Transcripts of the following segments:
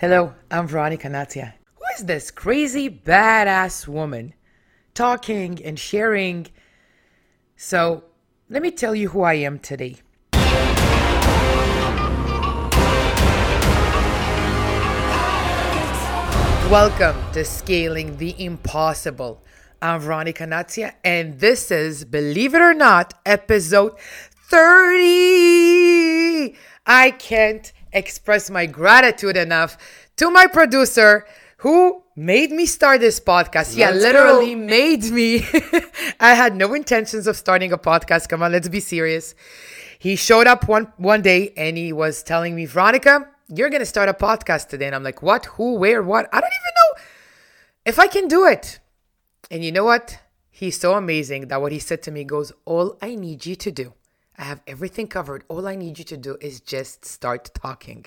Hello, I'm Veronica Natia. Who is this crazy, badass woman talking and sharing? So, let me tell you who I am today. Welcome to Scaling the Impossible. I'm Veronica Natia, and this is, believe it or not, episode 30. I can't express my gratitude enough to my producer who made me start this podcast. yeah, literally go. made me. I had no intentions of starting a podcast. Come on, let's be serious. He showed up one one day and he was telling me, Veronica, you're gonna start a podcast today. And I'm like, what? Who? Where? What? I don't even know if I can do it. And you know what? He's so amazing that what he said to me goes, All I need you to do, I have everything covered. All I need you to do is just start talking.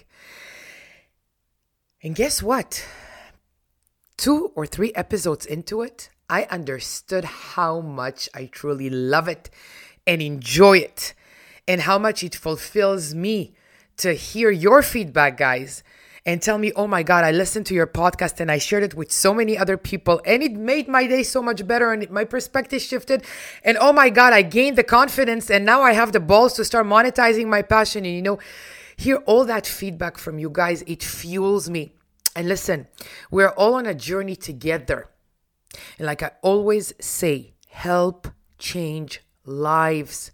And guess what? Two or three episodes into it, I understood how much I truly love it and enjoy it, and how much it fulfills me to hear your feedback, guys, and tell me, oh my God, I listened to your podcast and I shared it with so many other people, and it made my day so much better, and my perspective shifted. And oh my God, I gained the confidence, and now I have the balls to start monetizing my passion. And you know, hear all that feedback from you guys, it fuels me. And listen, we're all on a journey together. And like I always say, help change lives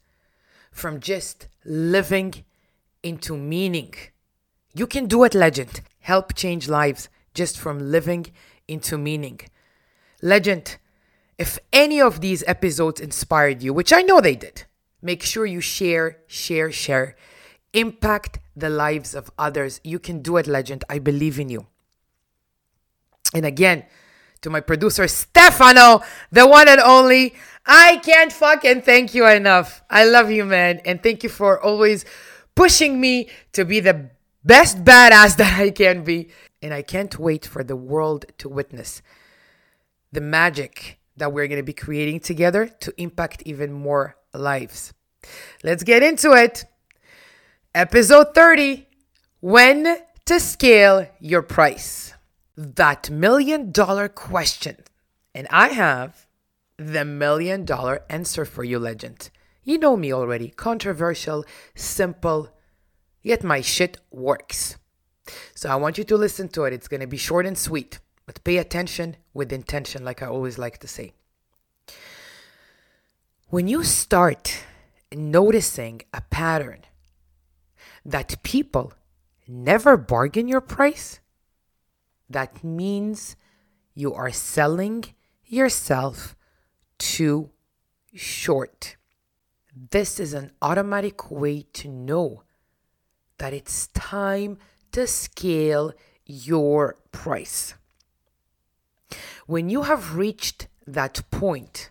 from just living into meaning. You can do it, legend. Help change lives just from living into meaning. Legend, if any of these episodes inspired you, which I know they did, make sure you share, share, share. Impact the lives of others. You can do it, legend. I believe in you. And again, to my producer Stefano, the one and only, I can't fucking thank you enough. I love you, man. And thank you for always pushing me to be the best badass that I can be. And I can't wait for the world to witness the magic that we're going to be creating together to impact even more lives. Let's get into it. Episode 30 When to Scale Your Price. That million dollar question. And I have the million dollar answer for you, legend. You know me already. Controversial, simple, yet my shit works. So I want you to listen to it. It's going to be short and sweet, but pay attention with intention, like I always like to say. When you start noticing a pattern that people never bargain your price, that means you are selling yourself too short. This is an automatic way to know that it's time to scale your price. When you have reached that point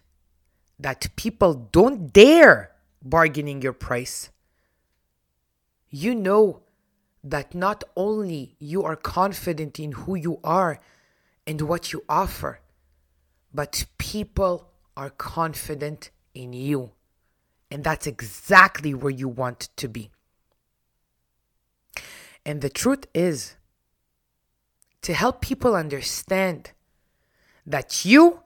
that people don't dare bargaining your price, you know that not only you are confident in who you are and what you offer, but people are confident in you. And that's exactly where you want to be. And the truth is, to help people understand that you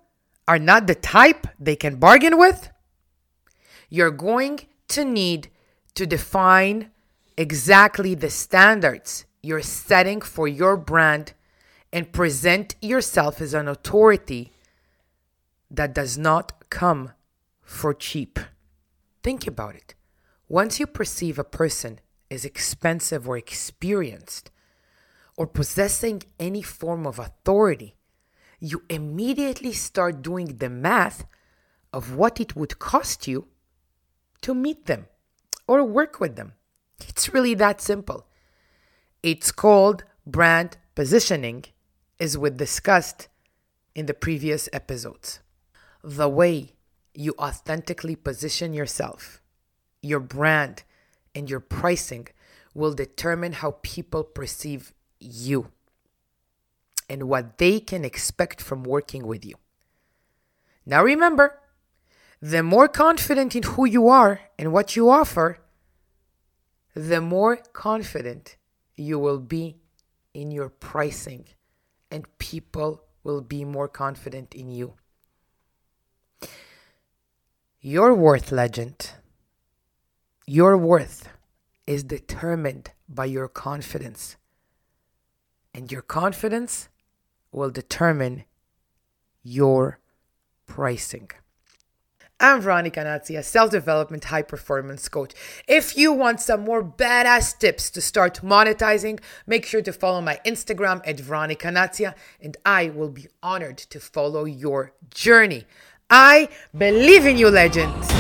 are not the type they can bargain with, you're going to need to define exactly the standards you're setting for your brand and present yourself as an authority that does not come for cheap. Think about it. Once you perceive a person as expensive or experienced or possessing any form of authority, you immediately start doing the math of what it would cost you to meet them or work with them. It's really that simple. It's called brand positioning, as we discussed in the previous episodes. The way you authentically position yourself, your brand, and your pricing will determine how people perceive you and what they can expect from working with you. Now remember, the more confident in who you are and what you offer, the more confident you will be in your pricing, and people will be more confident in you. Your worth, legend, your worth is determined by your confidence. And your confidence will determine your pricing. I'm Veronica Nazzi, a self development high performance coach. If you want some more badass tips to start monetizing, make sure to follow my Instagram at Veronica Nazia, and I will be honored to follow your journey. I believe in you, legends.